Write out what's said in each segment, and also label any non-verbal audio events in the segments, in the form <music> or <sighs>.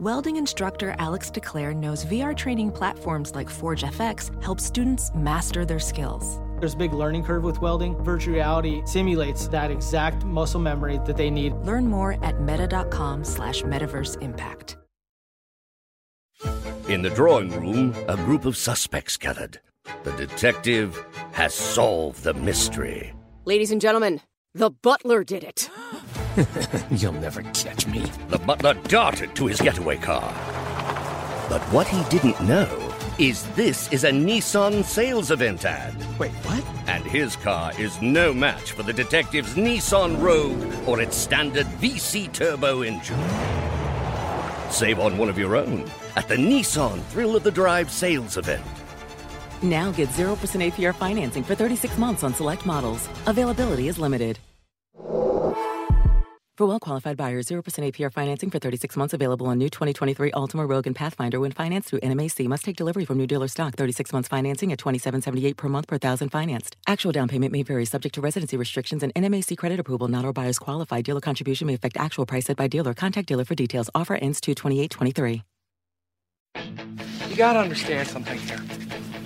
Welding instructor Alex DeClaire knows VR training platforms like Forge FX help students master their skills. There's a big learning curve with welding. Virtual reality simulates that exact muscle memory that they need. Learn more at meta.com slash metaverse impact. In the drawing room, a group of suspects gathered. The detective has solved the mystery. Ladies and gentlemen, the butler did it. <laughs> You'll never catch me. The butler darted to his getaway car. But what he didn't know is this is a Nissan sales event ad. Wait, what? And his car is no match for the detective's Nissan Rogue or its standard VC turbo engine. Save on one of your own at the Nissan Thrill of the Drive sales event. Now get 0% APR financing for 36 months on select models. Availability is limited. For well qualified buyers, 0% APR financing for 36 months available on new 2023 Altima Rogue and Pathfinder when financed through NMAC. Must take delivery from new dealer stock. 36 months financing at 2778 per month per thousand financed. Actual down payment may vary subject to residency restrictions and NMAC credit approval. Not all buyers qualify. Dealer contribution may affect actual price set by dealer. Contact dealer for details. Offer ends 22823. You gotta understand something here.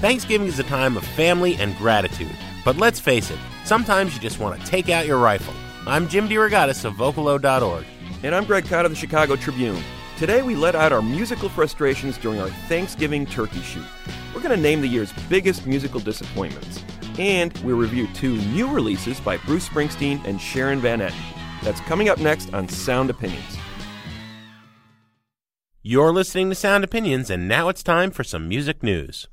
Thanksgiving is a time of family and gratitude. But let's face it, sometimes you just want to take out your rifle. I'm Jim DeRogatis of Vocalo.org. And I'm Greg Kot of the Chicago Tribune. Today we let out our musical frustrations during our Thanksgiving turkey shoot. We're going to name the year's biggest musical disappointments. And we'll review two new releases by Bruce Springsteen and Sharon Van Etten. That's coming up next on Sound Opinions. You're listening to Sound Opinions, and now it's time for some music news.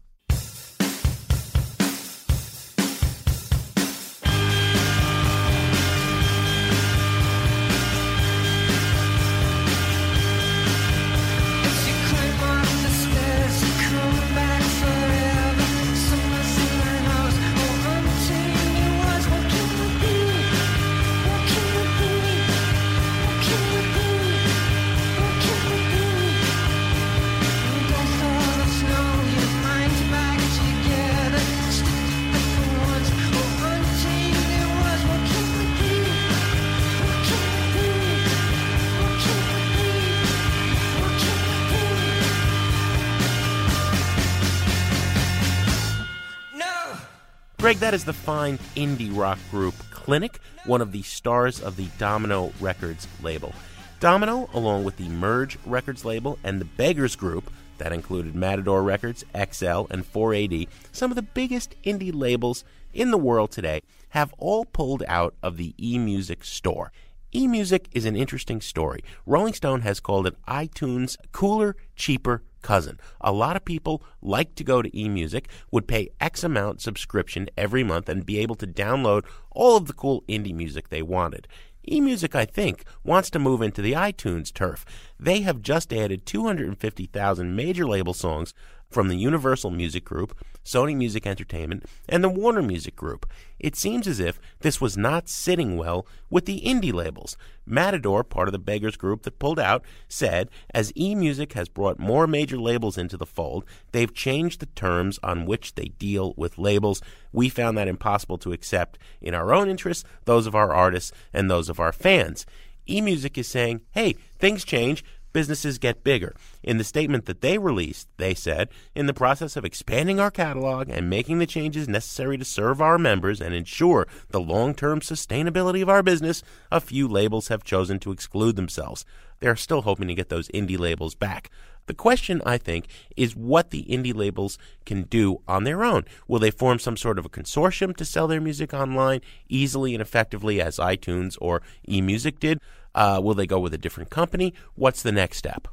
That is the fine indie rock group Clinic, one of the stars of the Domino Records label. Domino, along with the Merge Records label and the Beggars Group, that included Matador Records, XL, and 4AD, some of the biggest indie labels in the world today, have all pulled out of the eMusic store. eMusic is an interesting story. Rolling Stone has called it iTunes' cooler, cheaper cousin. A lot of people like to go to eMusic, would pay X amount subscription every month and be able to download all of the cool indie music they wanted. eMusic, I think, wants to move into the iTunes turf. They have just added 250,000 major label songs from the Universal Music Group, Sony Music Entertainment, and the Warner Music Group. It seems as if this was not sitting well with the indie labels. Matador, part of the Beggars Group that pulled out, said as eMusic has brought more major labels into the fold, they've changed the terms on which they deal with labels. We found that impossible to accept in our own interests, those of our artists, and those of our fans. eMusic is saying, hey, things change businesses get bigger. In the statement that they released, they said, in the process of expanding our catalog and making the changes necessary to serve our members and ensure the long term sustainability of our business, a few labels have chosen to exclude themselves. They're still hoping to get those indie labels back. The question, I think, is what the indie labels can do on their own. Will they form some sort of a consortium to sell their music online easily and effectively as iTunes or eMusic did? Uh, will they go with a different company? What's the next step?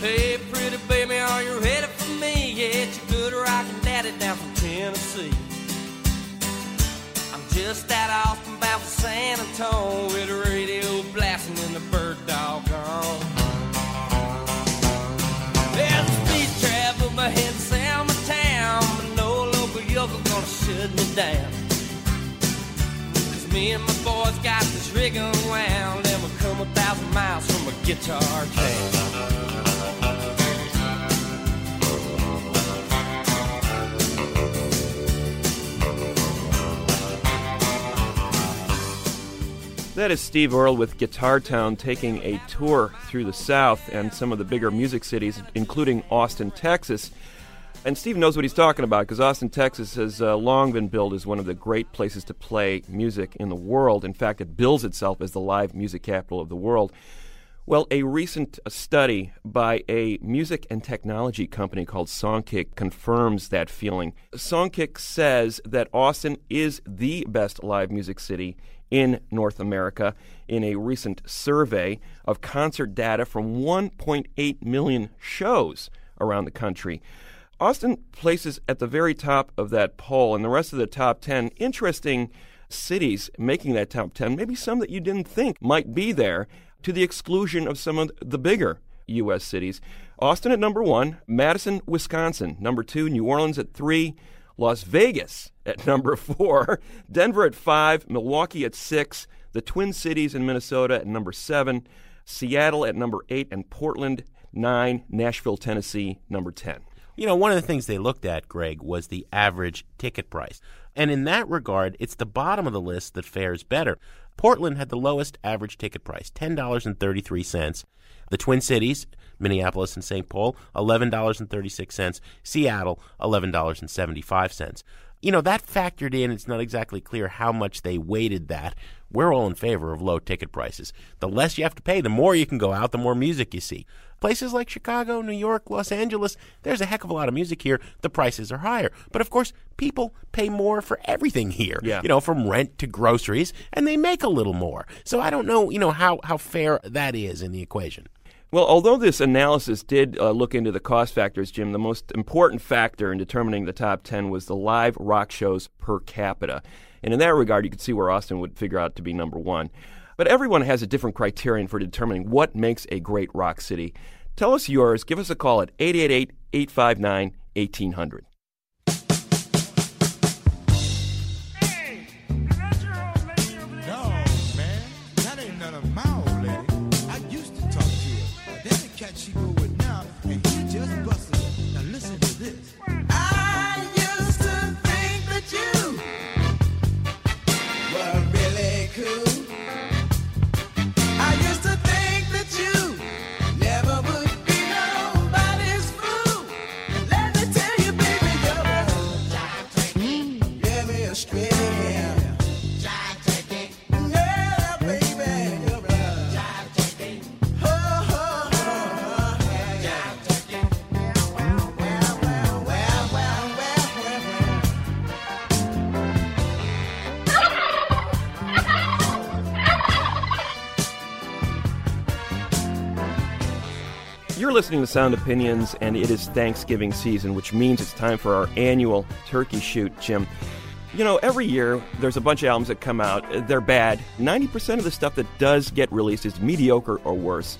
Hey, pretty baby, are you ready for me? Yeah, good rockin' daddy down from Tennessee. I'm just out bound for San Antonio with radio blasting the bird dog on. There's a speed in Selma town, no local gonna shut me down. Me and my boys got and we'll come a thousand miles from a guitar town. That is Steve Earle with Guitar Town taking a tour through the South and some of the bigger music cities, including Austin, Texas. And Steve knows what he's talking about because Austin, Texas has uh, long been billed as one of the great places to play music in the world. In fact, it bills itself as the live music capital of the world. Well, a recent study by a music and technology company called Songkick confirms that feeling. Songkick says that Austin is the best live music city in North America in a recent survey of concert data from 1.8 million shows around the country. Austin places at the very top of that poll, and the rest of the top 10 interesting cities making that top 10, maybe some that you didn't think might be there, to the exclusion of some of the bigger U.S. cities. Austin at number one, Madison, Wisconsin, number two, New Orleans at three, Las Vegas at <laughs> number four, Denver at five, Milwaukee at six, the Twin Cities in Minnesota at number seven, Seattle at number eight, and Portland nine, Nashville, Tennessee, number 10. You know, one of the things they looked at, Greg, was the average ticket price. And in that regard, it's the bottom of the list that fares better. Portland had the lowest average ticket price, $10.33. The Twin Cities, Minneapolis and St. Paul, $11.36. Seattle, $11.75. You know, that factored in. It's not exactly clear how much they weighted that. We're all in favor of low ticket prices. The less you have to pay, the more you can go out, the more music you see. Places like Chicago, New York, Los Angeles, there's a heck of a lot of music here. The prices are higher. But of course, people pay more for everything here. Yeah. You know, from rent to groceries, and they make a little more. So I don't know, you know, how, how fair that is in the equation. Well, although this analysis did uh, look into the cost factors, Jim, the most important factor in determining the top 10 was the live rock shows per capita. And in that regard, you could see where Austin would figure out to be number one. But everyone has a different criterion for determining what makes a great rock city. Tell us yours. Give us a call at 888 859 1800. Listening to Sound Opinions, and it is Thanksgiving season, which means it's time for our annual turkey shoot, Jim. You know, every year there's a bunch of albums that come out. They're bad. 90% of the stuff that does get released is mediocre or worse.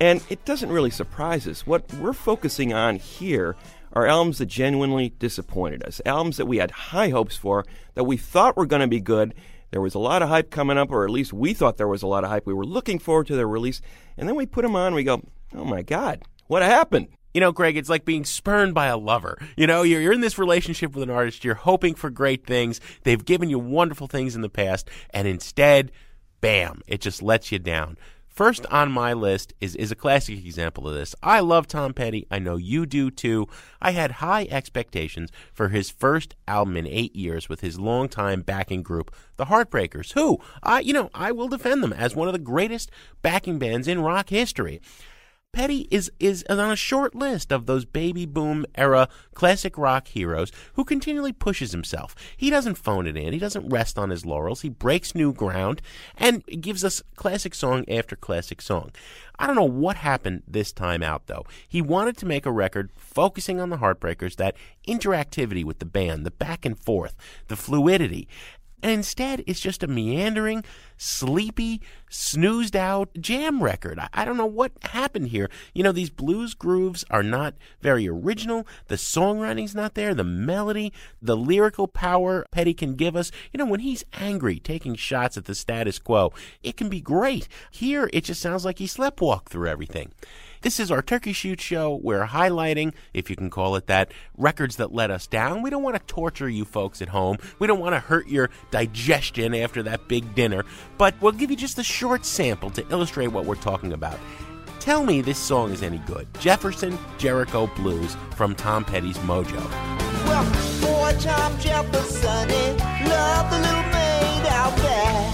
And it doesn't really surprise us. What we're focusing on here are albums that genuinely disappointed us. Albums that we had high hopes for, that we thought were going to be good. There was a lot of hype coming up, or at least we thought there was a lot of hype. We were looking forward to their release. And then we put them on and we go, oh my God, what happened? You know, Greg, it's like being spurned by a lover. You know, you're, you're in this relationship with an artist, you're hoping for great things, they've given you wonderful things in the past, and instead, bam, it just lets you down. First on my list is, is a classic example of this. I love Tom Petty. I know you do too. I had high expectations for his first album in eight years with his longtime backing group, the Heartbreakers, who, I, you know, I will defend them as one of the greatest backing bands in rock history. Petty is, is on a short list of those baby boom era classic rock heroes who continually pushes himself. He doesn't phone it in. He doesn't rest on his laurels. He breaks new ground and gives us classic song after classic song. I don't know what happened this time out though. He wanted to make a record focusing on the Heartbreakers, that interactivity with the band, the back and forth, the fluidity. And instead, it's just a meandering, sleepy, snoozed out jam record. I, I, don't know what happened here. You know, these blues grooves are not very original. The songwriting's not there. The melody, the lyrical power Petty can give us. You know, when he's angry, taking shots at the status quo, it can be great. Here, it just sounds like he sleptwalked through everything. This is our Turkey Shoot show. We're highlighting, if you can call it that, records that let us down. We don't want to torture you folks at home. We don't want to hurt your digestion after that big dinner, but we'll give you just a short sample to illustrate what we're talking about. Tell me this song is any good. Jefferson Jericho Blues from Tom Petty's Mojo. Well, boy, Tom Jefferson, eh, love the little maid out there.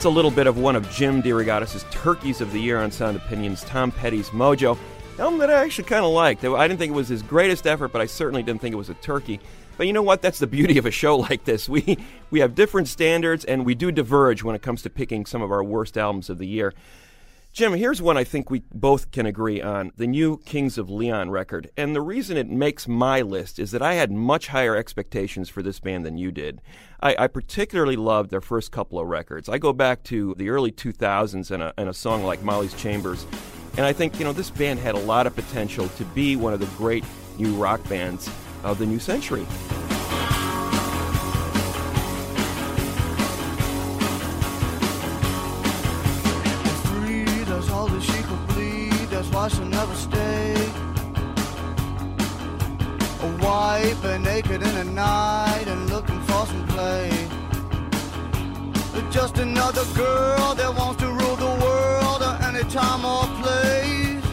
That's a little bit of one of Jim DeRogatis' Turkeys of the Year on Sound Opinions, Tom Petty's Mojo. Album that I actually kind of liked. I didn't think it was his greatest effort, but I certainly didn't think it was a turkey. But you know what? That's the beauty of a show <laughs> like this. We we have different standards and we do diverge when it comes to picking some of our worst albums of the year. Jim, here's one I think we both can agree on the new Kings of Leon record. And the reason it makes my list is that I had much higher expectations for this band than you did. I, I particularly loved their first couple of records. I go back to the early 2000s and a, and a song like Molly's Chambers. And I think, you know, this band had a lot of potential to be one of the great new rock bands of the new century. Why she'll never stay. A wife and naked in the night and looking for some play. But just another girl that wants to rule the world at any time or place.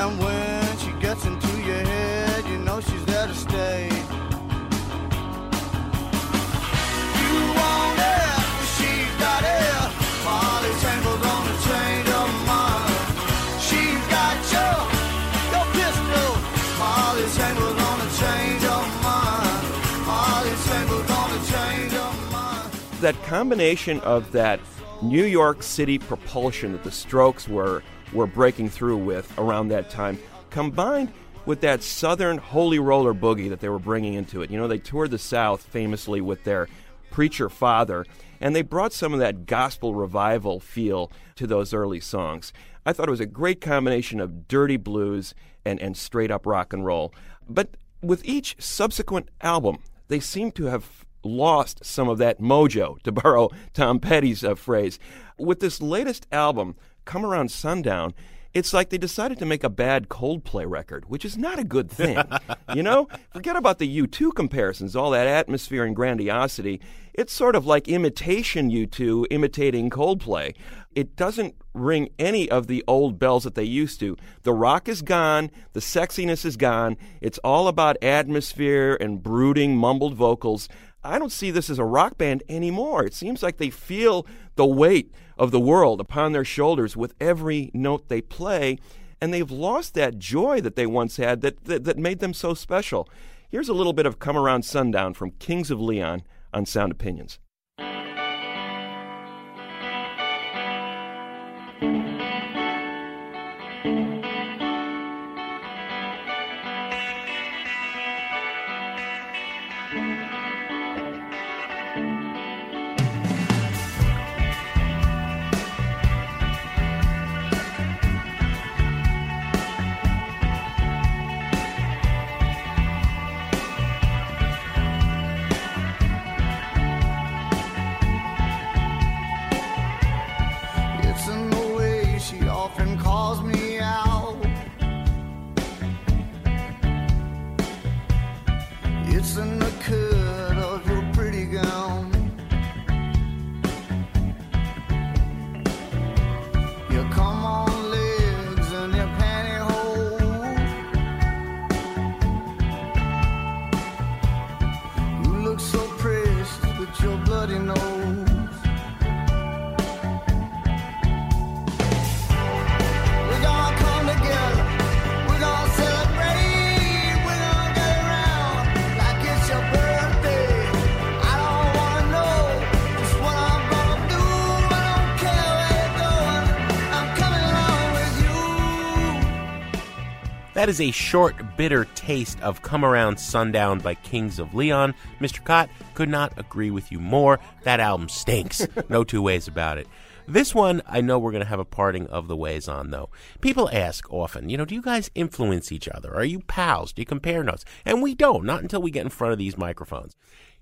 And when she gets into your head, you know she's there to stay. That combination of that New York City propulsion that the Strokes were were breaking through with around that time, combined with that Southern holy roller boogie that they were bringing into it. You know, they toured the South famously with their preacher father, and they brought some of that gospel revival feel to those early songs. I thought it was a great combination of dirty blues and, and straight up rock and roll. But with each subsequent album, they seem to have lost some of that mojo, to borrow Tom Petty's uh, phrase. With this latest album, Come Around Sundown, It's like they decided to make a bad Coldplay record, which is not a good thing. <laughs> you know? Forget about the U2 comparisons, all that atmosphere and grandiosity. It's sort of like imitation U2 imitating Coldplay. It doesn't ring any of the old bells that they used to. The rock is gone, the sexiness is gone. It's all about atmosphere and brooding, mumbled vocals. I don't see this as a rock band anymore. It seems like they feel the weight of the world upon their shoulders with every note they play, and they've lost that joy that they once had that, that, that made them so special. Here's a little bit of Come Around Sundown from Kings of Leon on Sound Opinions. That is a short, bitter taste of Come Around Sundown by Kings of Leon. Mr. Kot could not agree with you more. That album stinks. no two ways about it. This one, I know we're going to have a parting of the ways on, though. People ask often, you know, do you guys influence each other? Are you pals? Do you compare notes? And we don't, not until we get in front of these microphones.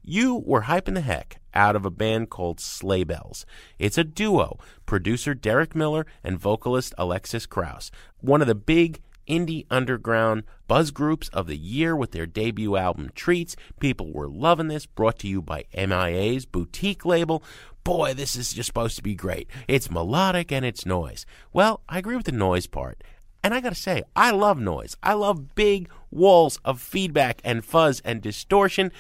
You were hyping the heck out of a band called Sleigh Bells. It's a duo, producer Derek Miller and vocalist Alexis Krauss. One of the big indie underground buzz groups of the year with their debut album Treats. People were loving this, brought to you by MIA's boutique label. Boy, this is just supposed to be great. It's melodic and it's noise. Well, I agree with the noise part. And I gotta say, I love noise. I love big walls of feedback and fuzz and distortion.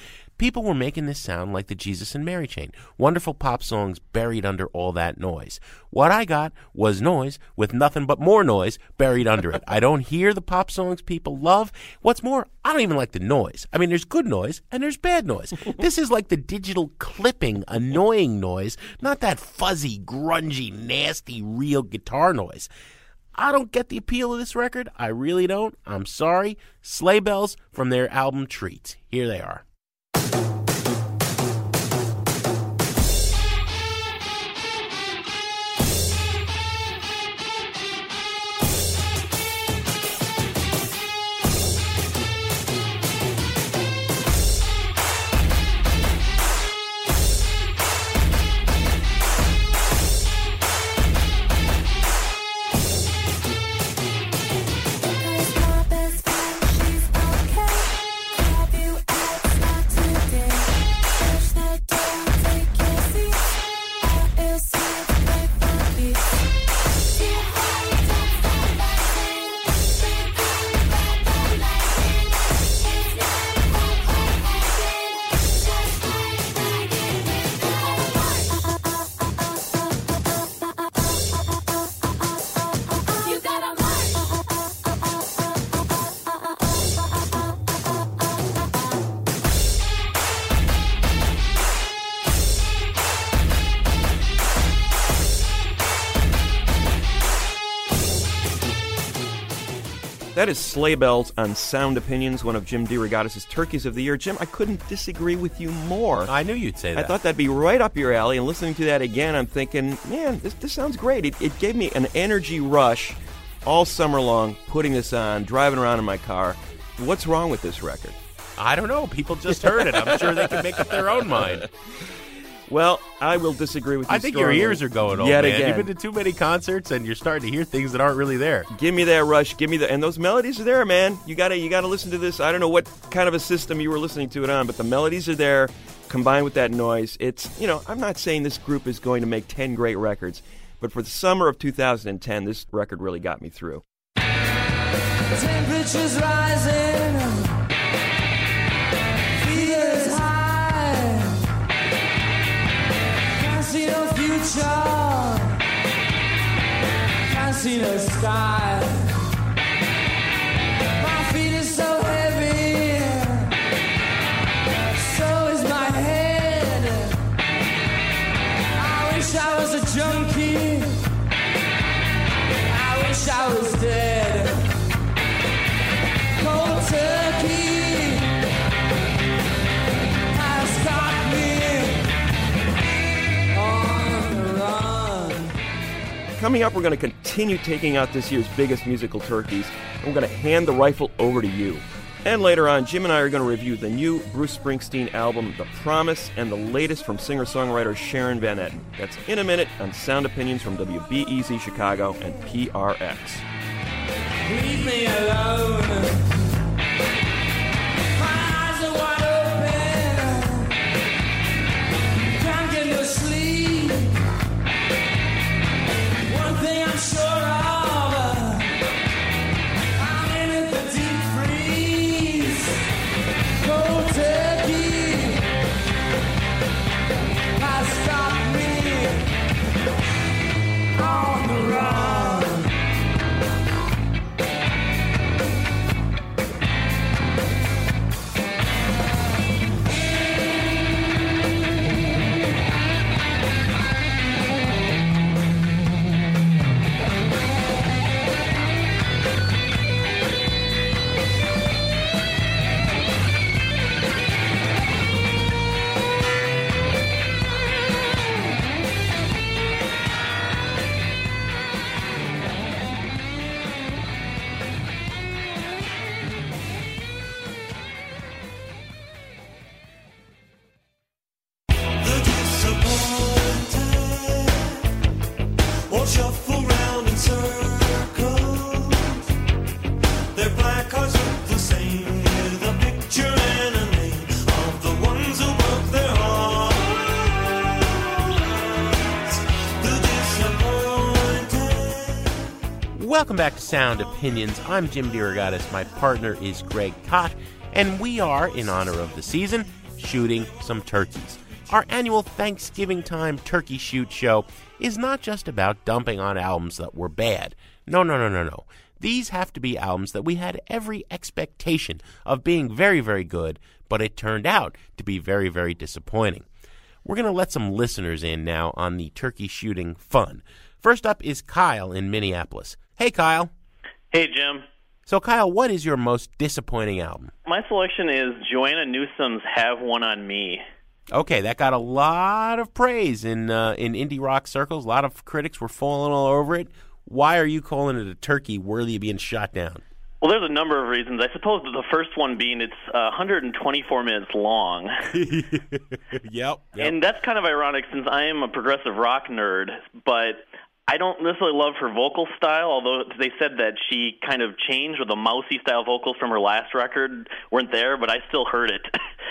People were making this sound like the Jesus and Mary chain. Wonderful pop songs buried under all that noise. What I got was noise with nothing but more noise buried under it. I don't hear the pop songs people love. What's more, I don't even like the noise. I mean, there's good noise and there's bad noise. <laughs> this is like the digital clipping, annoying noise, not that fuzzy, grungy, nasty, real guitar noise. I don't get the appeal of this record. I really don't. I'm sorry. Sleigh Bells from their album Treats. Here they are. Is Sleigh Bells on Sound Opinions, one of Jim DeRogatis' Turkeys of the Year. Jim, I couldn't disagree with you more. I knew you'd say that. I thought that'd be right up your alley, and listening to that again, I'm thinking, man, this, this sounds great. It, it gave me an energy rush all summer long, putting this on, driving around in my car. What's wrong with this record? I don't know. People just heard it. I'm sure they can make up their own mind. <laughs> Well, I will disagree with you. I think your ears are going old, Yet man. again. You've been to too many concerts, and you're starting to hear things that aren't really there. Give me that rush. Give me the and those melodies are there, man. You gotta you gotta listen to this. I don't know what kind of a system you were listening to it on, but the melodies are there, combined with that noise. It's you know I'm not saying this group is going to make ten great records, but for the summer of 2010, this record really got me through. Temperatures rising, can't see no sky. My feet are so heavy, so is my head. I wish I was a junkie. I wish I was Coming up, we're going to continue taking out this year's biggest musical turkeys, and we're going to hand the rifle over to you. And later on, Jim and I are going to review the new Bruce Springsteen album, The Promise, and the latest from singer songwriter Sharon Van Etten. That's in a minute on Sound Opinions from WBEZ Chicago and PRX. Leave me alone. Sound Opinions. I'm Jim DeRogatis. My partner is Greg Kot, and we are, in honor of the season, shooting some turkeys. Our annual Thanksgiving time turkey shoot show is not just about dumping on albums that were bad. No, no, no, no, no. These have to be albums that we had every expectation of being very, very good, but it turned out to be very, very disappointing. We're going to let some listeners in now on the turkey shooting fun. First up is Kyle in Minneapolis. Hey, Kyle. Hey, Jim. So, Kyle, what is your most disappointing album? My selection is Joanna Newsom's "Have One on Me." Okay, that got a lot of praise in uh, in indie rock circles. A lot of critics were falling all over it. Why are you calling it a turkey worthy of being shot down? Well, there's a number of reasons. I suppose the first one being it's uh, 124 minutes long. <laughs> yep, And that's kind of ironic since I am a progressive rock nerd, but I don't necessarily love her vocal style, although they said that she kind of changed or the mousy style vocals from her last record weren't there, but I still heard it.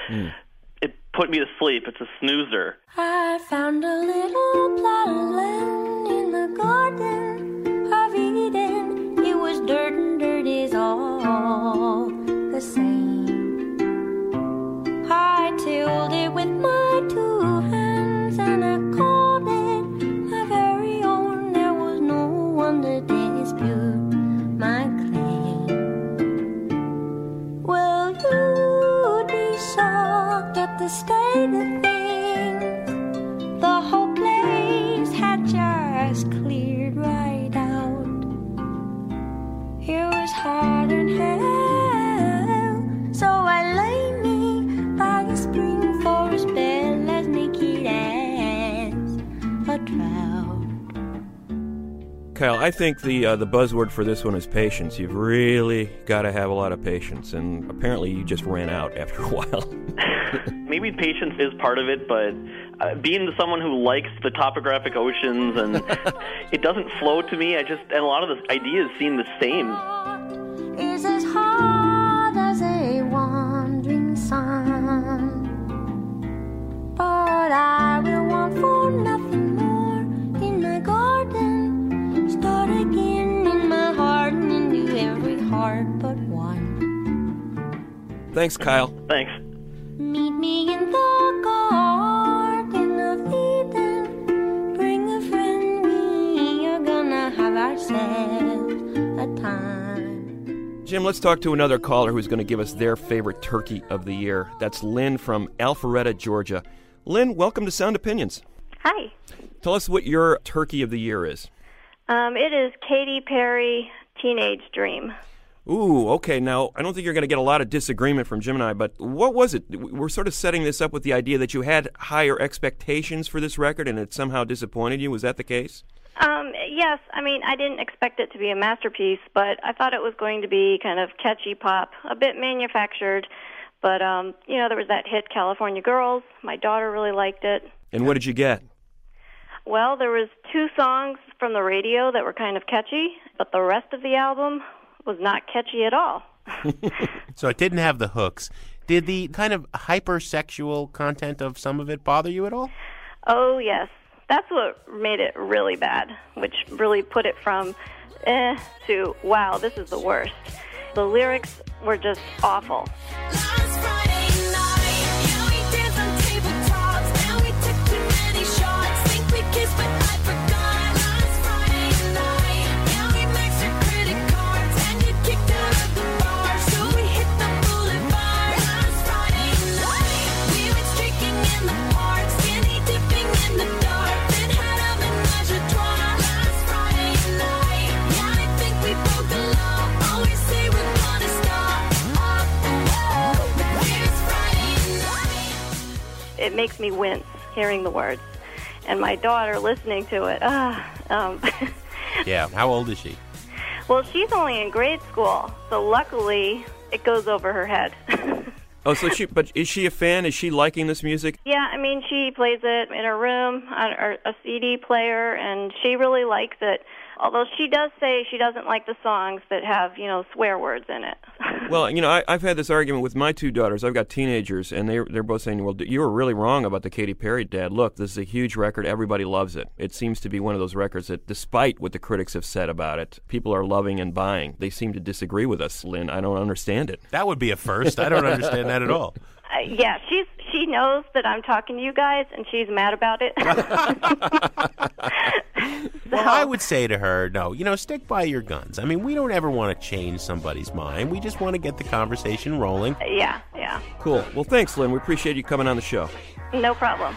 Hmm. <laughs> It put me to sleep. It's a snoozer. I found a little plot of land in the garden the state of things. The whole place had just cleared right out. It was hard in hell, so I lay me by a spring for a spell as naked as a trout. Kyle, I think the uh, the buzzword for this one is patience. You've really got to have a lot of patience, and apparently you just ran out after a while. <laughs> Maybe patience is part of it, but uh, being someone who likes the topographic oceans and <laughs> it doesn't flow to me. I just and a lot of the ideas seem the same. is as hard as a wandering sun. But I will want for nothing more in my garden. Start again in my heart and into every heart but one. Thanks, Kyle. Thanks. Jim, let's talk to another caller who's going to give us their favorite turkey of the year. That's Lynn from Alpharetta, Georgia. Lynn, welcome to Sound Opinions. Hi. Tell us what your turkey of the year is. Um, it is Katy Perry Teenage Dream. Ooh, okay. Now, I don't think you're going to get a lot of disagreement from Jim and I, but what was it? We're sort of setting this up with the idea that you had higher expectations for this record and it somehow disappointed you. Was that the case? Um, yes, I mean, I didn't expect it to be a masterpiece, but I thought it was going to be kind of catchy pop, a bit manufactured. But, um, you know, there was that hit California Girls. My daughter really liked it. And what did you get? Well, there was two songs from the radio that were kind of catchy, but the rest of the album was not catchy at all. <laughs> So it didn't have the hooks. Did the kind of hypersexual content of some of it bother you at all? Oh, yes. That's what made it really bad, which really put it from eh to wow, this is the worst. The lyrics were just awful. It makes me wince hearing the words. And my daughter listening to it, ah, um, <laughs> Yeah. How old is she? well, she's only in grade school, so luckily it goes over her head. <laughs> Oh, so she, but is she a fan? Is she liking this music? Yeah, I mean, she plays it in her room on her, a CD player, and she really likes it. Although she does say she doesn't like the songs that have, you know, swear words in it. <laughs> Well, you know, I, I've had this argument with my two daughters. I've got teenagers, and they they're both saying, "Well, you were really wrong about the Katy Perry, Dad. Look, this is a huge record. Everybody loves it. It seems to be one of those records that, despite what the critics have said about it, people are loving and buying. They seem to disagree with us, Lynn. I don't understand it. That would be a first. I don't understand that at all. <laughs> Uh, yeah, she's she knows that I'm talking to you guys, and she's mad about it. <laughs> Well, I would say to her, no, you know, stick by your guns. I mean, we don't ever want to change somebody's mind. We just want to get the conversation rolling. yeah, yeah, Cool. Well, thanks, Lynn. We appreciate you coming on the show. no problem.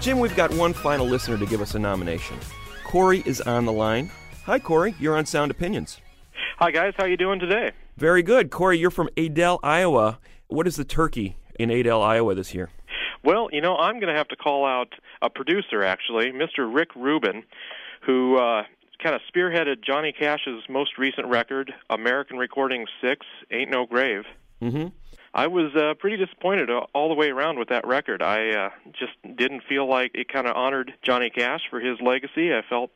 Jim, we've got one final listener to give us a nomination. Corey is on the line. Hi, Corey. You're on Sound Opinions. Hi guys, how you doing today? Very good. Corey, you're from Adel, Iowa. What is the turkey in Adel, Iowa this year? Well, you know, I'm going to have to call out a producer actually, Mr. Rick Rubin, who uh, kind of spearheaded Johnny Cash's most recent record, American Recording 6, Ain't No Grave. Mm-hmm. I was uh, pretty disappointed all the way around with that record. I uh, just didn't feel like it kind of honored Johnny Cash for his legacy. I felt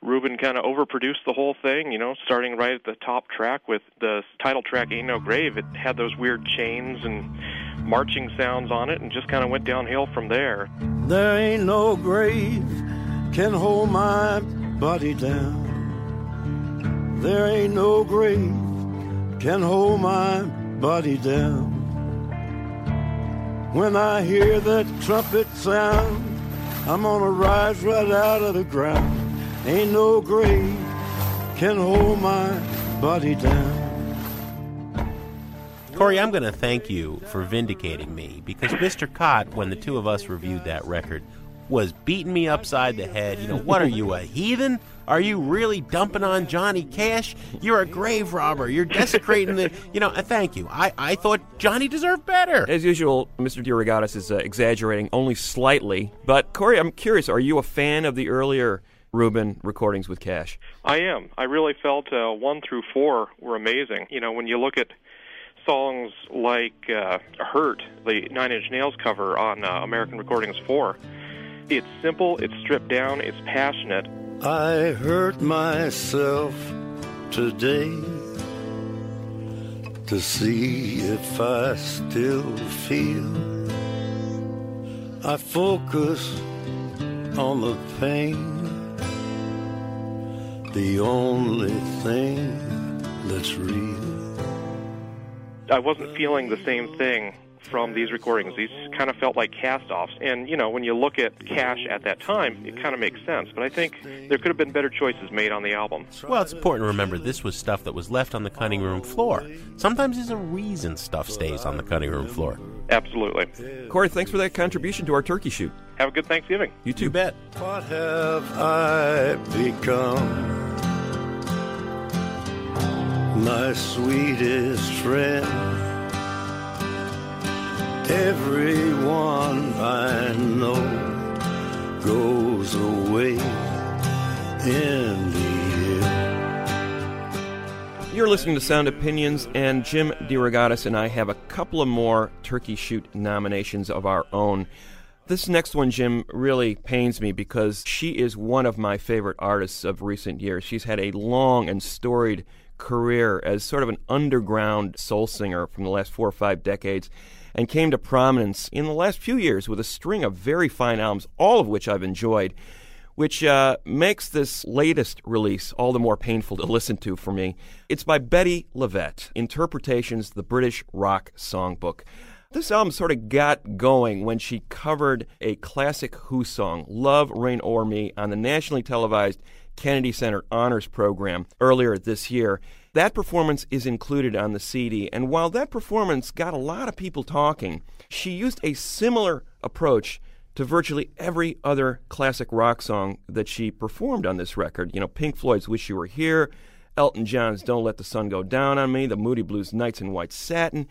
Rubin kind of overproduced the whole thing, you know, starting right at the top track with the title track Ain't No Grave. It had those weird chains and marching sounds on it and just kind of went downhill from there. There ain't no grave can hold my body down. There ain't no grave can hold my body down. When I hear that trumpet sound, I'm gonna rise right out of the ground. Ain't no grave can hold my body down. Corey, I'm going to thank you for vindicating me because Mr. Kot, when the two of us reviewed that record, was beating me upside the head. You know, what are you, a heathen? Are you really dumping on Johnny Cash? You're a grave robber. You're desecrating the. <laughs> You know, uh, thank you. I, I thought Johnny deserved better. As usual, Mr. DeRogatis is uh, exaggerating only slightly. But, Corey, I'm curious, are you a fan of the earlier Rubin recordings with Cash? I am. I really felt uh, one through four were amazing. You know, when you look at songs like uh, "Hurt," the Nine Inch Nails cover on uh, American Recordings Four, it's simple, it's stripped down, it's passionate. I hurt myself today to see if I still feel. I focus on the pain, the only thing that's real. I wasn't feeling the same thing from these recordings. These kind of felt like cast-offs. And, you know, when you look at Cash at that time, it kind of makes sense. But I think there could have been better choices made on the album. Well, it's important to remember this was stuff that was left on the cutting room floor. Sometimes there's a reason stuff stays on the cutting room floor. Absolutely. Corey, thanks for that contribution to our turkey shoot. Have a good Thanksgiving. You too. bet. What have I become? My sweetest friend. Everyone I know goes away in the end. You're listening to Sound Opinions, and Jim DeRogatis and I have a couple of more Turkey Shoot nominations of our own. This next one, Jim, really pains me because she is one of my favorite artists of recent years. She's had a long and storied career as sort of an underground soul singer from the last four or five decades and came to prominence in the last few years with a string of very fine albums, all of which I've enjoyed, which uh, makes this latest release all the more painful to <laughs> listen to for me. It's by Bettye LaVette, Interpretations, the British Rock Songbook. This album sort of got going when she covered a classic Who song, Love, Reign o'er Me, on the nationally televised Kennedy Center Honors Program earlier this year. That performance is included on the CD, and while that performance got a lot of people talking, she used a similar approach to virtually every other classic rock song that she performed on this record. You know, Pink Floyd's Wish You Were Here, Elton John's Don't Let the Sun Go Down on Me, the Moody Blues Nights in White Satin.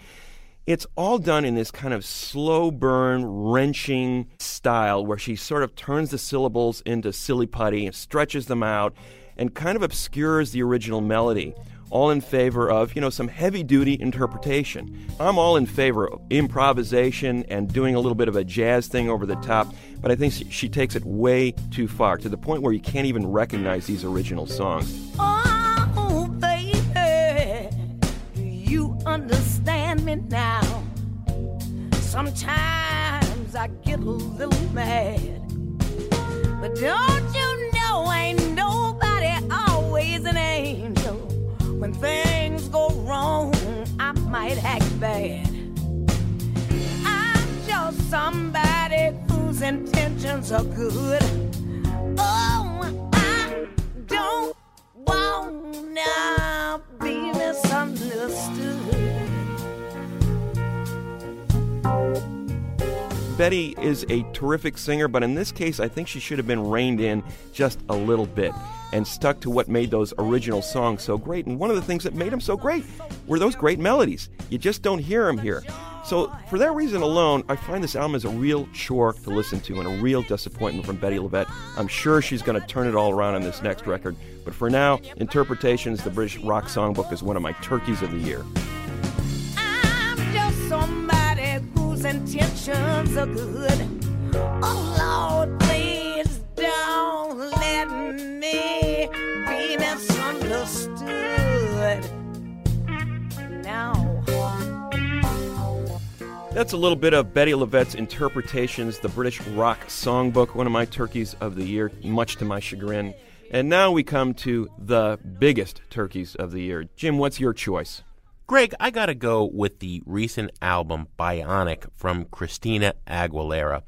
It's all done in this kind of slow burn, wrenching style where she sort of turns the syllables into silly putty and stretches them out and kind of obscures the original melody. All in favor of, you know, some heavy duty interpretation. I'm all in favor of improvisation and doing a little bit of a jazz thing over the top, but I think she, takes it way too far to the point where you can't even recognize these original songs. Oh, baby, do you understand me now? Sometimes I get a little mad. But don't you know, things go wrong, I might act bad. I'm just somebody whose intentions are good. Oh, I don't Bettye is a terrific singer, but in this case, I think she should have been reined in just a little bit and stuck to what made those original songs so great. And one of the things that made them so great were those great melodies. You just don't hear them here. So, for that reason alone, I find this album is a real chore to listen to and a real disappointment from Bettye LaVette. I'm sure she's going to turn it all around on this next record. But for now, Interpretations, the British Rock Songbook, is one of my turkeys of the year. Intentions are good. Oh Lord, please don't let me be misunderstood. Now. That's a little bit of Bettye LaVette's Interpretations, the British Rock Songbook, one of my turkeys of the year, much to my chagrin. And now we come to the biggest turkeys of the year. Jim, what's your choice? Greg, I got to go with the recent album Bionic from Christina Aguilera.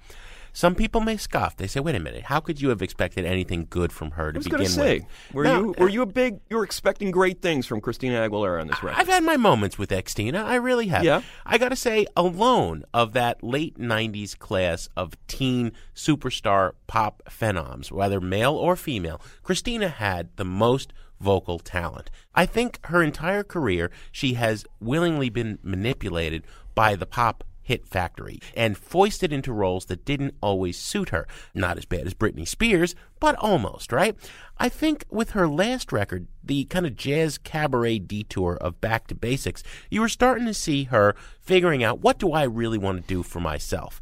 Some people may scoff. They say, "Wait a minute, how could you have expected anything good from her to I was begin say, with?" were Now, you were you a big? You were expecting great things from Christina Aguilera on this record. I've had my moments with Xtina. I really have. Yeah. I got to say, alone of that late 90s class of teen superstar pop phenoms, whether male or female, Christina had the most vocal talent. I think her entire career, she has willingly been manipulated by the pop hit factory and foisted into roles that didn't always suit her. Not as bad as Britney Spears, but almost, right? I think with her last record, the kind of jazz cabaret detour of Back to Basics, you were starting to see her figuring out what do I really want to do for myself.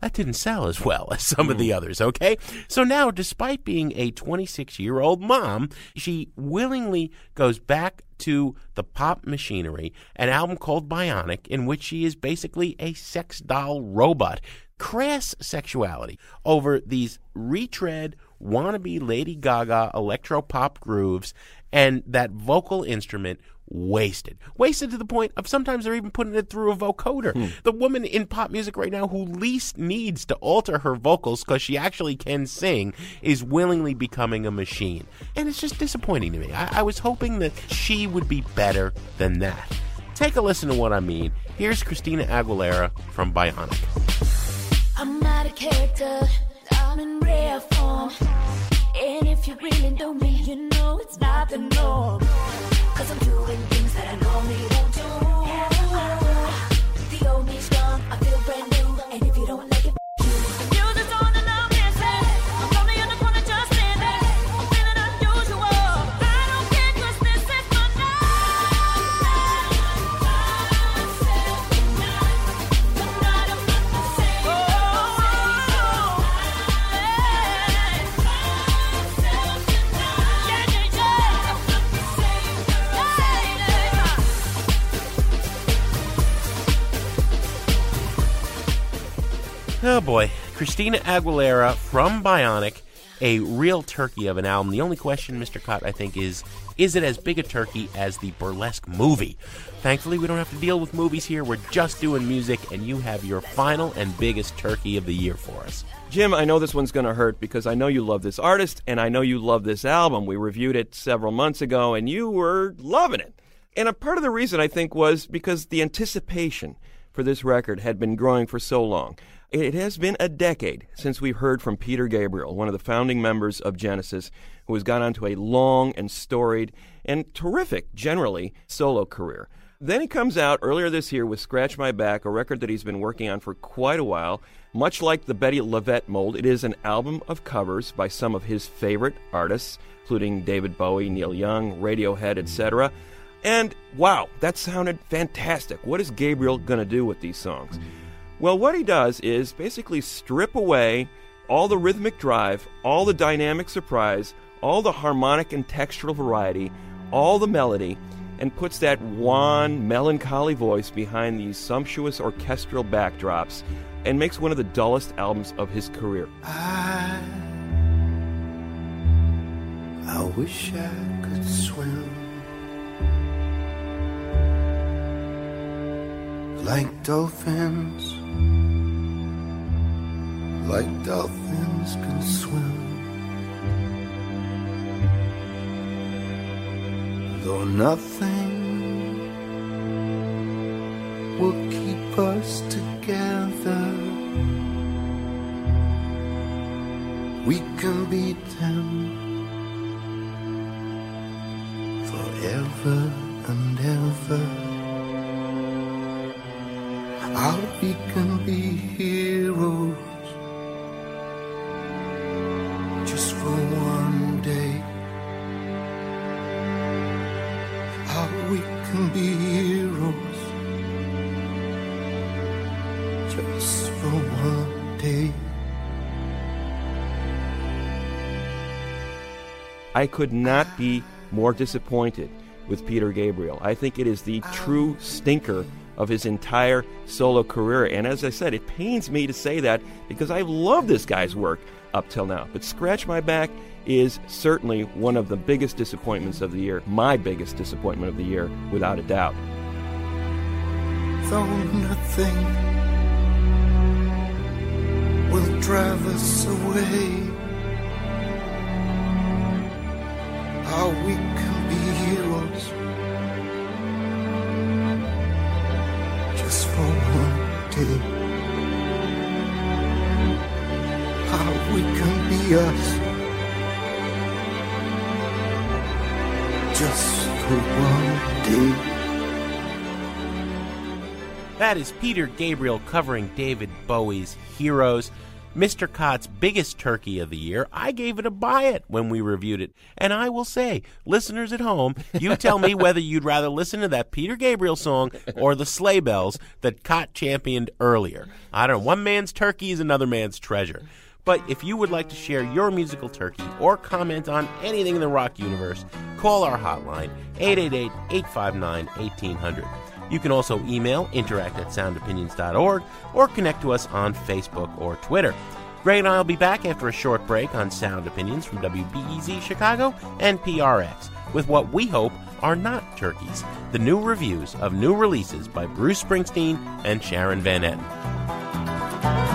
That didn't sell as well as some of the hmm. others, okay? So now, despite being a 26 year old mom, she willingly goes back to the pop machinery, an album called Bionic, in which she is basically a sex doll robot. Crass sexuality over these retread, wannabe Lady Gaga electro pop grooves, and that vocal instrument wasted. Wasted to the point of sometimes they're even putting it through a vocoder. Hmm. The woman in pop music right now who least needs to alter her vocals because she actually can sing is willingly becoming a machine. And it's just disappointing to me. I, I was hoping that she would be better than that. Take a listen to what I mean. Here's Christina Aguilera from Bionic. I'm not a character, I'm in rare form. And if you really know me, you know it's not the norm. Cause I'm doing things that I normally do. Oh boy, Christina Aguilera from Bionic, a real turkey of an album. The only question, Mr. Kot, I think, is is it as big a turkey as the burlesque movie? Thankfully, we don't have to deal with movies here. We're just doing music, and you have your final and biggest turkey of the year for us. Jim, I know this one's going to hurt because I know you love this artist and I know you love this album. We reviewed it several months ago and you were loving it. And a part of the reason I think was because the anticipation for this record had been growing for so long. It has been a decade since we've heard from Peter Gabriel, one of the founding members of Genesis, who has gone on to a long and storied and terrific, generally, solo career. Then he comes out earlier this year with Scratch My Back, a record that he's been working on for quite a while. Much like the Bettye LaVette mold, it is an album of covers by some of his favorite artists, including David Bowie, Neil Young, Radiohead, etc. And wow, that sounded fantastic. What is Gabriel going to do with these songs? Well, what he does is basically strip away all the rhythmic drive, all the dynamic surprise, all the harmonic and textural variety, all the melody, and puts that wan, melancholy voice behind these sumptuous orchestral backdrops and makes one of the dullest albums of his career. I, I wish I could swim like dolphins, like dolphins can swim. Though nothing will keep us together. We can beat them forever and ever. How we can be heroes just for one day. How we can be heroes just for one day. I could not be more disappointed with Peter Gabriel. I think it is the true stinker of his entire solo career. And as I said, it pains me to say that because I love this guy's work up till now. But Scratch My Back is certainly one of the biggest disappointments of the year, my biggest disappointment of the year, without a doubt. Though nothing will drive us away. How we can How we can be us just for one day. That is Peter Gabriel covering David Bowie's Heroes. Mr. Kot's biggest turkey of the year. I gave it a buy it when we reviewed it. And I will say, listeners at home, you tell me <laughs> whether you'd rather listen to that Peter Gabriel song or the sleigh bells that Cott championed earlier. I don't know. One man's turkey is another man's treasure. But if you would like to share your musical turkey or comment on anything in the rock universe, call our hotline 888 859 1800. You can also email interact at soundopinions.org or connect to us on Facebook or Twitter. Greg and I will be back after a short break on Sound Opinions from WBEZ Chicago and PRX with what we hope are not turkeys the new reviews of new releases by Bruce Springsteen and Sharon Van Etten.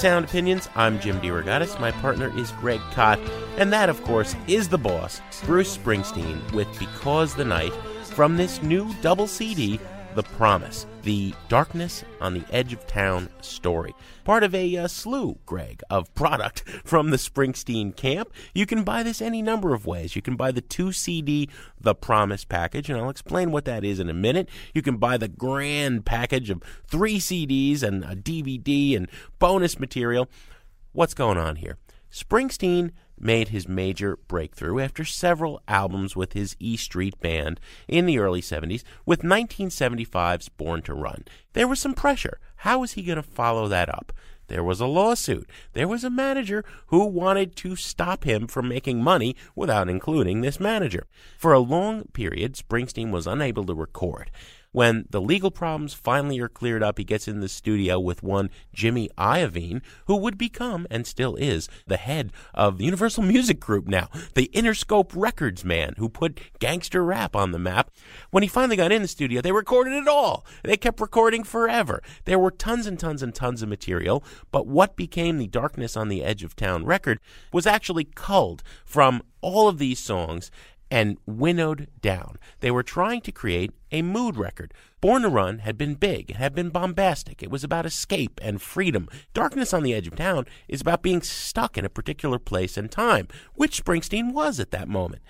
Sound Opinions. I'm Jim DeRogatis. My partner is Greg Kot. And that, of course, is the boss, Bruce Springsteen, with Because the Night from this new double CD, The Promise, the Darkness on the Edge of Town story. Part of a uh, slew, Greg, of product from the Springsteen camp. You can buy this any number of ways. You can buy the two CD The Promise package, and I'll explain what that is in a minute. You can buy the grand package of three CDs and a DVD and bonus material. What's going on here? Springsteen made his major breakthrough after several albums with his E Street Band in the early 70s, with 1975's Born to Run. There was some pressure. How was he going to follow that up? There was a lawsuit. There was a manager who wanted to stop him from making money without including this manager. For a long period, Springsteen was unable to record. When the legal problems finally are cleared up, he gets in the studio with one Jimmy Iovine, who would become, and still is, the head of Universal Music Group now, the Interscope Records man who put gangster rap on the map. When he finally got in the studio, they recorded it all. They kept recording forever. There were tons and tons and tons of material, but what became the Darkness on the Edge of Town record was actually culled from all of these songs and winnowed down. They were trying to create a mood record. Born to Run had been big, it had been bombastic, it was about escape and freedom. Darkness on the Edge of Town is about being stuck in a particular place and time, which Springsteen was at that moment.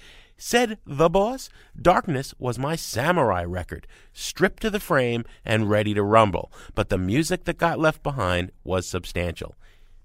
Said the boss, Darkness was my samurai record, stripped to the frame and ready to rumble, but the music that got left behind was substantial.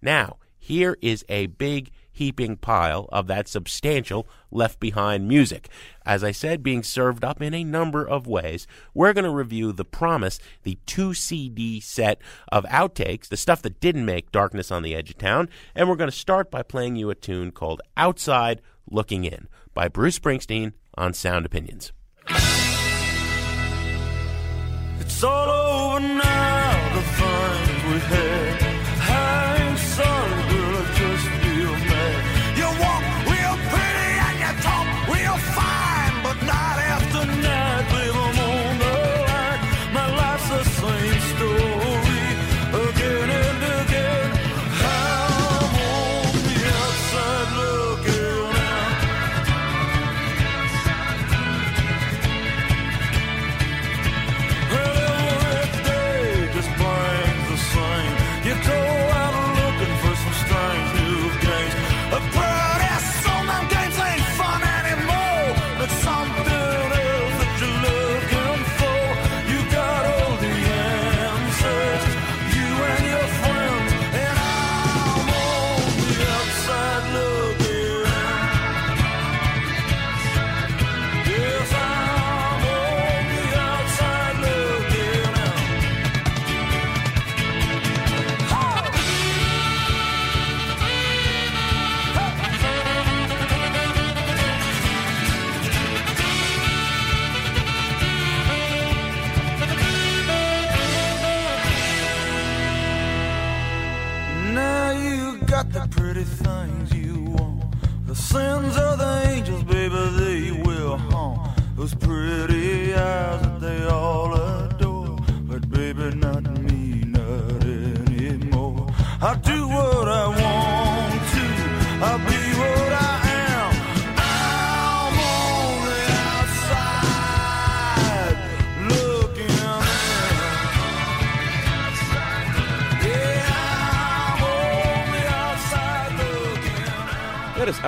Now, here is a big heaping pile of that substantial left behind music. As I said, being served up in a number of ways. We're going to review The Promise, the two CD set of outtakes, the stuff that didn't make Darkness on the Edge of Town, and we're going to start by playing you a tune called Outside Looking In by Bruce Springsteen on Sound Opinions. It's all over now, the fun we had.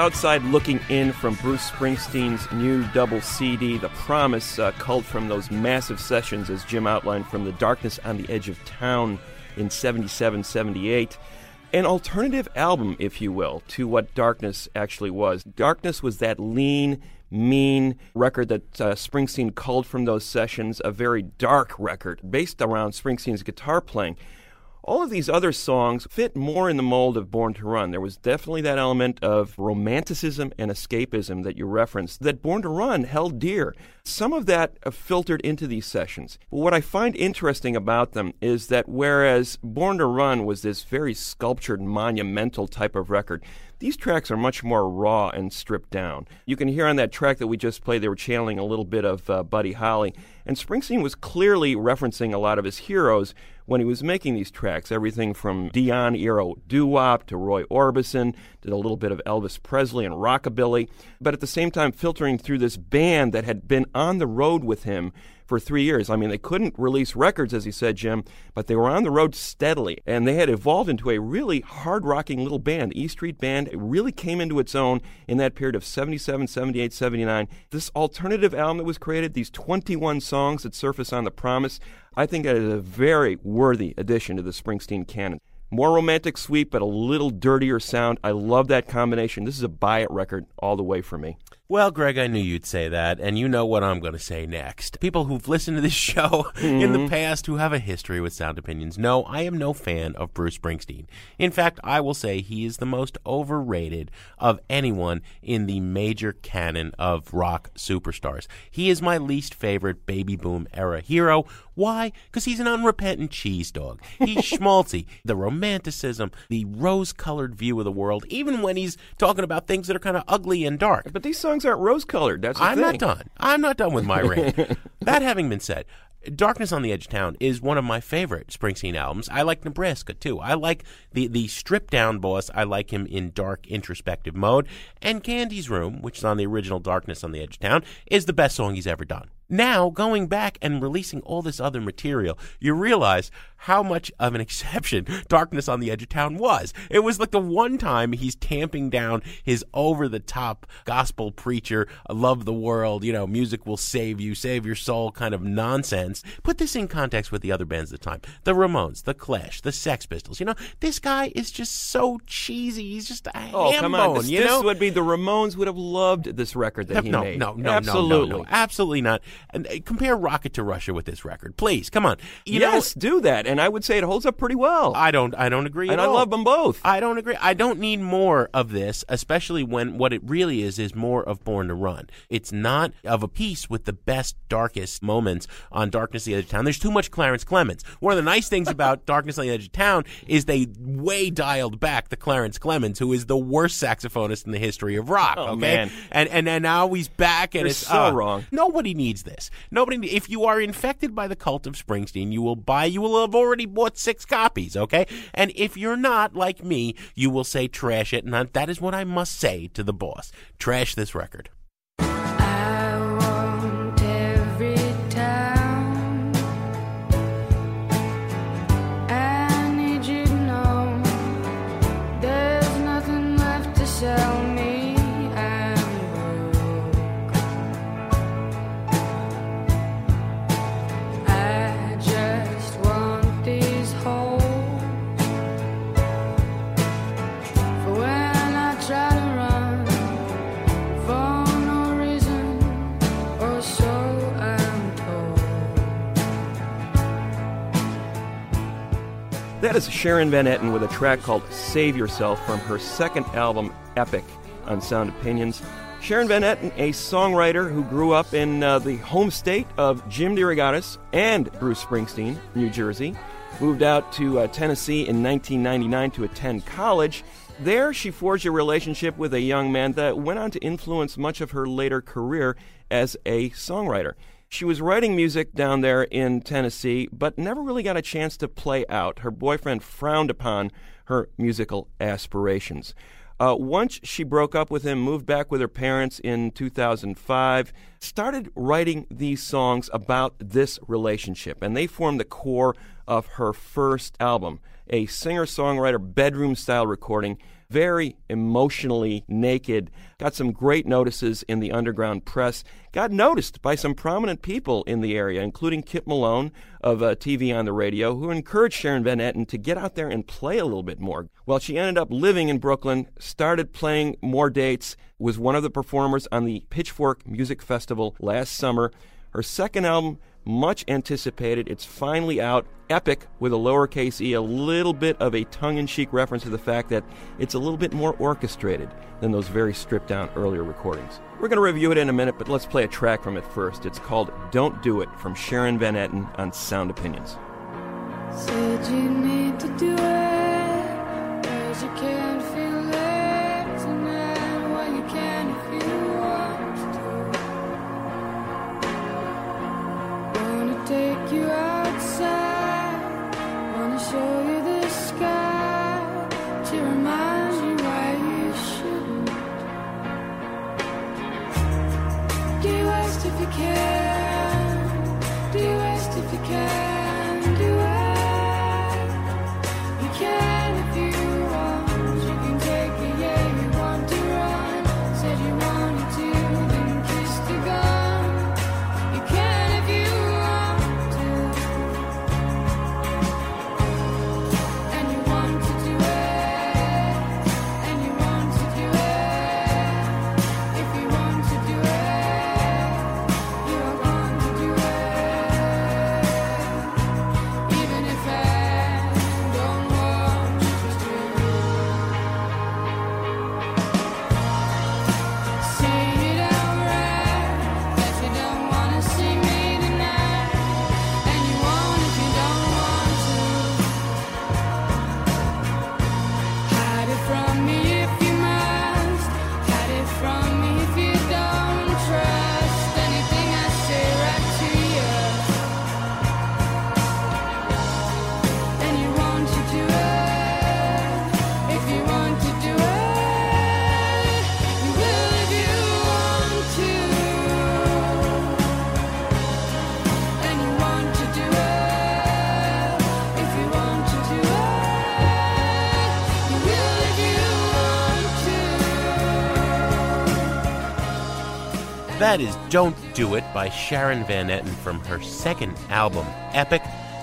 Outside Looking In from Bruce Springsteen's new double CD, The Promise, uh, culled from those massive sessions, as Jim outlined, from The Darkness on the Edge of Town in 77 78. An alternative album, if you will, to what Darkness actually was. Darkness was that lean, mean record that uh, Springsteen culled from those sessions, a very dark record based around Springsteen's guitar playing. All of these other songs fit more in the mold of Born to Run. There was definitely that element of romanticism and escapism that you referenced that Born to Run held dear. Some of that uh, filtered into these sessions. But what I find interesting about them is that whereas Born to Run was this very sculptured, monumental type of record, these tracks are much more raw and stripped down. You can hear on that track that we just played, they were channeling a little bit of uh, Buddy Holly. And Springsteen was clearly referencing a lot of his heroes when he was making these tracks. Everything from Dion era doo wop to Roy Orbison, did a little bit of Elvis Presley and rockabilly, but at the same time filtering through this band that had been on the road with him for three years. I mean, they couldn't release records, as he said, Jim, but they were on the road steadily, and they had evolved into a really hard rocking little band. The E Street Band really came into its own in that period of 77, 78, 79. This alternative album that was created, these 21 songs that surface on The Promise, I think that is a very worthy addition to the Springsteen canon. More romantic sweep, but a little dirtier sound. I love that combination. This is a buy it record all the way for me. Well, Greg, I knew you'd say that, and you know what I'm going to say next. People who've listened to this <laughs> show in the Mhm. past who have a history with sound opinions know I am no fan of Bruce Springsteen. In fact, I will say he is the most overrated of anyone in the major canon of rock superstars. He is my least favorite baby boom era hero. Why? Because he's an unrepentant cheese dog. He's <laughs> schmaltzy. The romanticism, the rose colored view of the world, even when he's talking about things that are kind of ugly and dark. But these songs aren't rose colored. That's the I'm not done. I'm not done with my rant. <laughs> that having been said, Darkness on the Edge of Town is one of my favorite Springsteen albums. I like Nebraska too. I like the the stripped down boss. I like him in dark introspective mode. And Candy's Room, which is on the original Darkness on the Edge of Town, is the best song he's ever done. Now, going back and releasing all this other material, you realize how much of an exception <laughs> Darkness on the Edge of Town was. It was like the one time he's tamping down his over the top gospel preacher, love the world, you know, music will save you, save your soul kind of nonsense. Put this in context with the other bands at the time the Ramones, the Clash, the Sex Pistols. You know, this guy is just so cheesy. He's just a Oh, ham come on. bone, This, you this would be the Ramones would have loved this record that he no, made. no, no, Absolutely. no, no, no, absolutely not. And uh, compare Rocket to Russia with this record, please. Come on. You yes, know, do that, and I would say it holds up pretty well. I don't. I don't agree. and I all. love them both. I don't agree. I don't need more of this, especially when what it really is is more of Born to Run. It's not of a piece with the best, darkest moments on Darkness on the Edge of Town. There's too much Clarence Clemons. One of the nice things about <laughs> Darkness on the Edge of Town is they way dialed back the Clarence Clemons, who is the worst saxophonist in the history of rock. Oh, okay, man. and and and now he's back, and You're it's so uh, wrong. Nobody needs this. Nobody. If you are infected by the cult of Springsteen, you will buy. You will have already bought six copies. Okay, and if you're not like me, you will say trash it, and that- that is what I must say to the boss. Trash this record. Is Sharon Van Etten with a track called Save Yourself from her second album, Epic, on Sound Opinions. Sharon Van Etten, a songwriter who grew up in uh, the home state of Jim DeRogatis and Bruce Springsteen, New Jersey. moved out to uh, Tennessee in 1999 to attend college. There, she forged a relationship with a young man that went on to influence much of her later career as a songwriter. She was writing music down there in Tennessee, but never really got a chance to play out. Her boyfriend frowned upon her musical aspirations. Uh, once she broke up with him, moved back with her parents in 2005, started writing these songs about this relationship, and they formed the core of her first album, a singer songwriter bedroom style recording very emotionally naked. Got some great notices in the underground press. Got noticed by some prominent people in the area, including Kyp Malone of uh, TV on the radio, who encouraged Sharon Van Etten to get out there and play a little bit more. Well, she ended up living in Brooklyn, started playing more dates, was one of the performers on the Pitchfork Music Festival last summer. Her second album, much anticipated. It's finally out. Epic with a lowercase e, a little bit of a tongue in cheek reference to the fact that it's a little bit more orchestrated than those very stripped down earlier recordings. We're going to review it in a minute, but let's play a track from it first. It's called Don't Do It from Sharon Van Etten on Sound Opinions. Said you need to do it, best That is Don't Do It by Sharon Van Etten from her second album, Epic.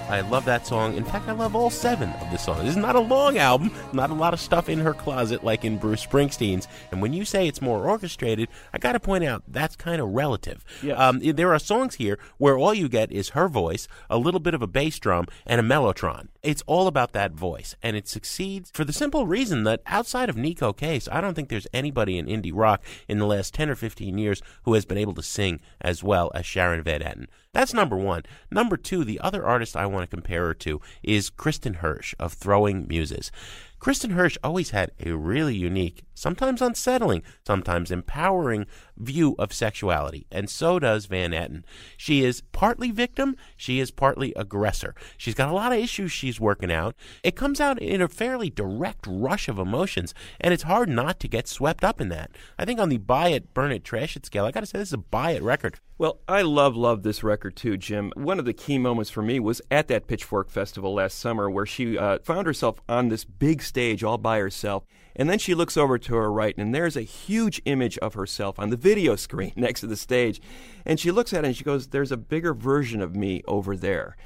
I love that song. In fact, I love all seven of the songs. This is not a long album, not a lot of stuff in her closet like in Bruce Springsteen's. And when you say it's more orchestrated, I got to point out that's kind of relative. Um, there are songs here where all you get is her voice, a little bit of a bass drum, and a mellotron. It's all about that voice, and it succeeds for the simple reason that outside of Neko Case, I don't think there's anybody in indie rock in the last 10 or 15 years who has been able to sing as well as Sharon Van Etten. That's number one. Number two, the other artist I want to compare her to is Kristin Hersh of Throwing Muses. Kristin Hersh always had a really unique, sometimes unsettling, sometimes empowering view of sexuality, and so does Van Etten. She is partly victim, she is partly aggressor. She's got a lot of issues she's working out. It comes out in a fairly direct rush of emotions, and it's hard not to get swept up in that. I think on the buy it, burn it, trash it scale, I gotta say this is a buy it record. Well, I love, love this record too, Jim. One of the key moments for me was at that Pitchfork Festival last summer where she uh, found herself on this big stage all by herself. And then she looks over to her right, and there's a huge image of herself on the video screen <laughs> next to the stage. And she looks at it and she goes, There's a bigger version of me over there.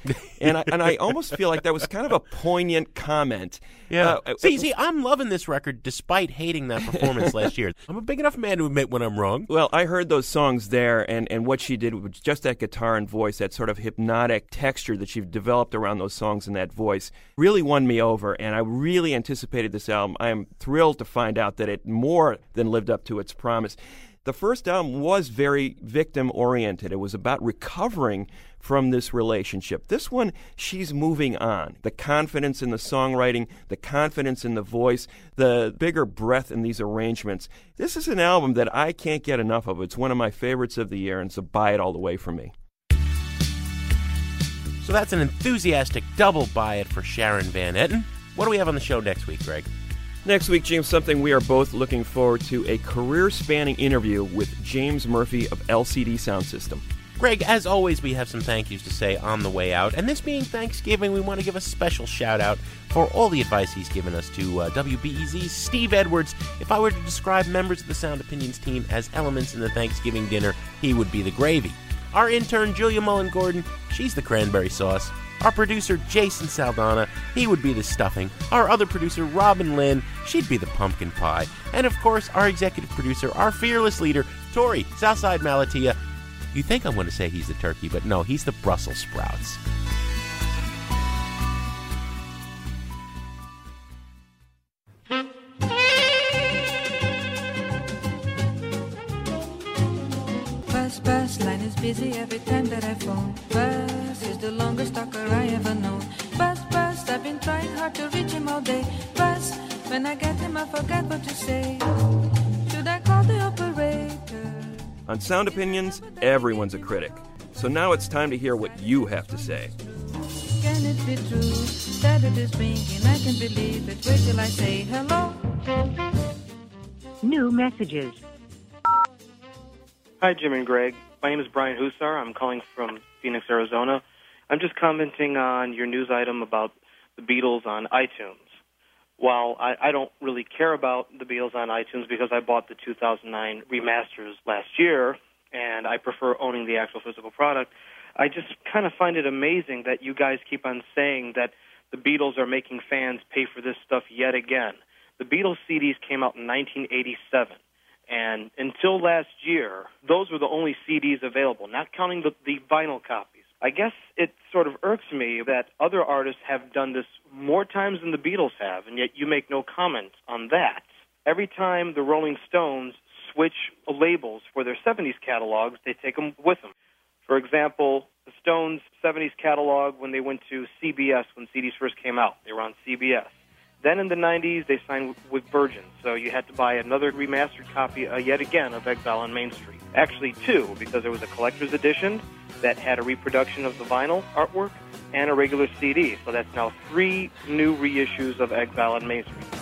and, I, and I almost feel like that was kind of a poignant comment. Yeah. Uh, see, see, I'm loving this record despite hating that performance last year. I'm a big enough man to admit when I'm wrong. Well, I heard those songs there, and, and what she did was just that guitar and voice, that sort of hypnotic texture that she developed around those songs and that voice, really won me over. And I really anticipated this album. I am thrilled to find out that it more than lived up to its promise. The first album was very victim oriented. It was about recovering from this relationship. This one, she's moving on. The confidence in the songwriting, the confidence in the voice, the bigger breath in these arrangements. This is an album that I can't get enough of. It's one of my favorites of the year, and so buy it all the way for me. So that's an enthusiastic double buy it for Sharon Van Etten. What do we have on the show next week, Greg? Next week, James, something we are both looking forward to a career spanning interview with James Murphy of LCD Soundsystem. Greg, as always, we have some thank yous to say on the way out. And this being Thanksgiving, we want to give a special shout out for all the advice he's given us to uh, WBEZ's Steve Edwards. If I were to describe members of the Sound Opinions team as elements in the Thanksgiving dinner, he would be the gravy. Our intern, Julia Mullen Gordon, she's the cranberry sauce. Our producer, Jason Saldanha, he would be the stuffing. Our other producer, Robin Linn, she'd be the pumpkin pie. And of course, our executive producer, our fearless leader, Torey, Southside Malatia. You think I'm going to say he's the turkey, but no, he's the Brussels sprouts. Bus, bus, line is busy every time that I phone. Sound Opinions, everyone's a critic. So now it's time to hear what you have to say. Can it be true that it is ringing? I can believe it. Wait till I say hello. New messages. Hi, Jim and Greg. My name is Brian Husar. I'm calling from Phoenix, Arizona. I'm just commenting on your news item about the Beatles on iTunes. While I, I don't really care about the Beatles on iTunes because I bought the 2009 remasters last year and I prefer owning the actual physical product, I just kind of find it amazing that you guys keep on saying that the Beatles are making fans pay for this stuff yet again. The Beatles CDs came out in 1987. And until last year, those were the only CDs available, not counting the, the vinyl copies. I guess it sort of irks me that other artists have done this more times than the Beatles have, and yet you make no comment on that. Every time the Rolling Stones switch labels for their 70s catalogs, they take them with them. For example, the Stones' 70s catalog, when they went to CBS when CDs first came out, they were on CBS. Then in the 90s, they signed with Virgin, so you had to buy another remastered copy uh, yet again of Exile on Main Street. Actually, two, because there was a collector's edition that had a reproduction of the vinyl artwork and a regular CD. So that's now three new reissues of Exile on Main Street.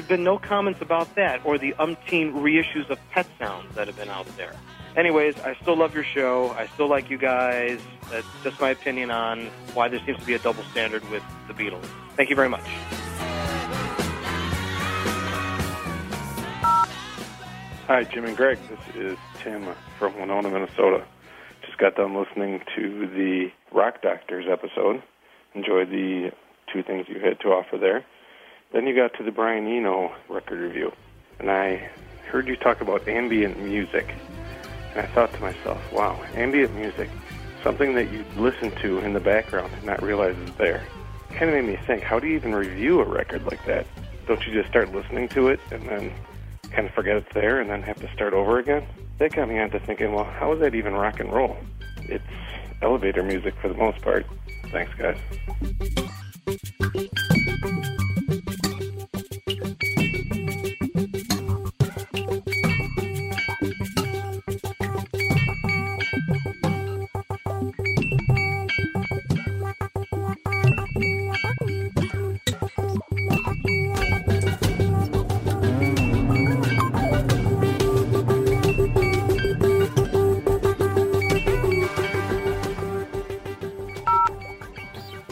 There's been no comments about that or the umpteen reissues of Pet Sounds that have been out there. Anyways, I still love your show. I still like you guys. That's just my opinion on why there seems to be a double standard with the Beatles. Thank you very much. Hi, Jim and Greg. This is Tim from Winona, Minnesota. Just got done listening to the Rock Doctors episode. Enjoyed the two things you had to offer there. Then you got to the Brian Eno record review, and I heard you talk about ambient music. And I thought to myself, wow, ambient music, something that you listen to in the background and not realize is there. Kind of made me think, how do you even review a record like that? Don't you just start listening to it and then kind of forget it's there and then have to start over again? That got me onto thinking, well, how is that even rock and roll? It's elevator music for the most part. Thanks, guys.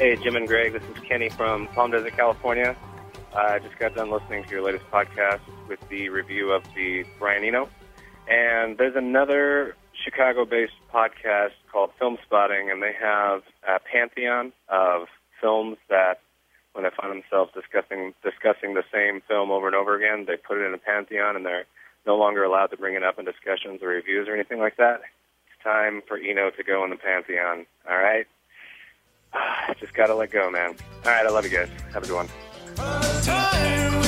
Hey, Jim and Greg. This is Kenny from Palm Desert, California. I just got done listening to your latest podcast with the review of the Brian Eno. And there's another Chicago based podcast called Filmspotting, and they have a pantheon of films that when they find themselves discussing discussing the same film over and over again, they put it in a pantheon, and they're no longer allowed to bring it up in discussions or reviews or anything like that. It's time for Eno to go in the pantheon. All right, <sighs> just gotta let go, man. All right, I love you guys. Have a good one.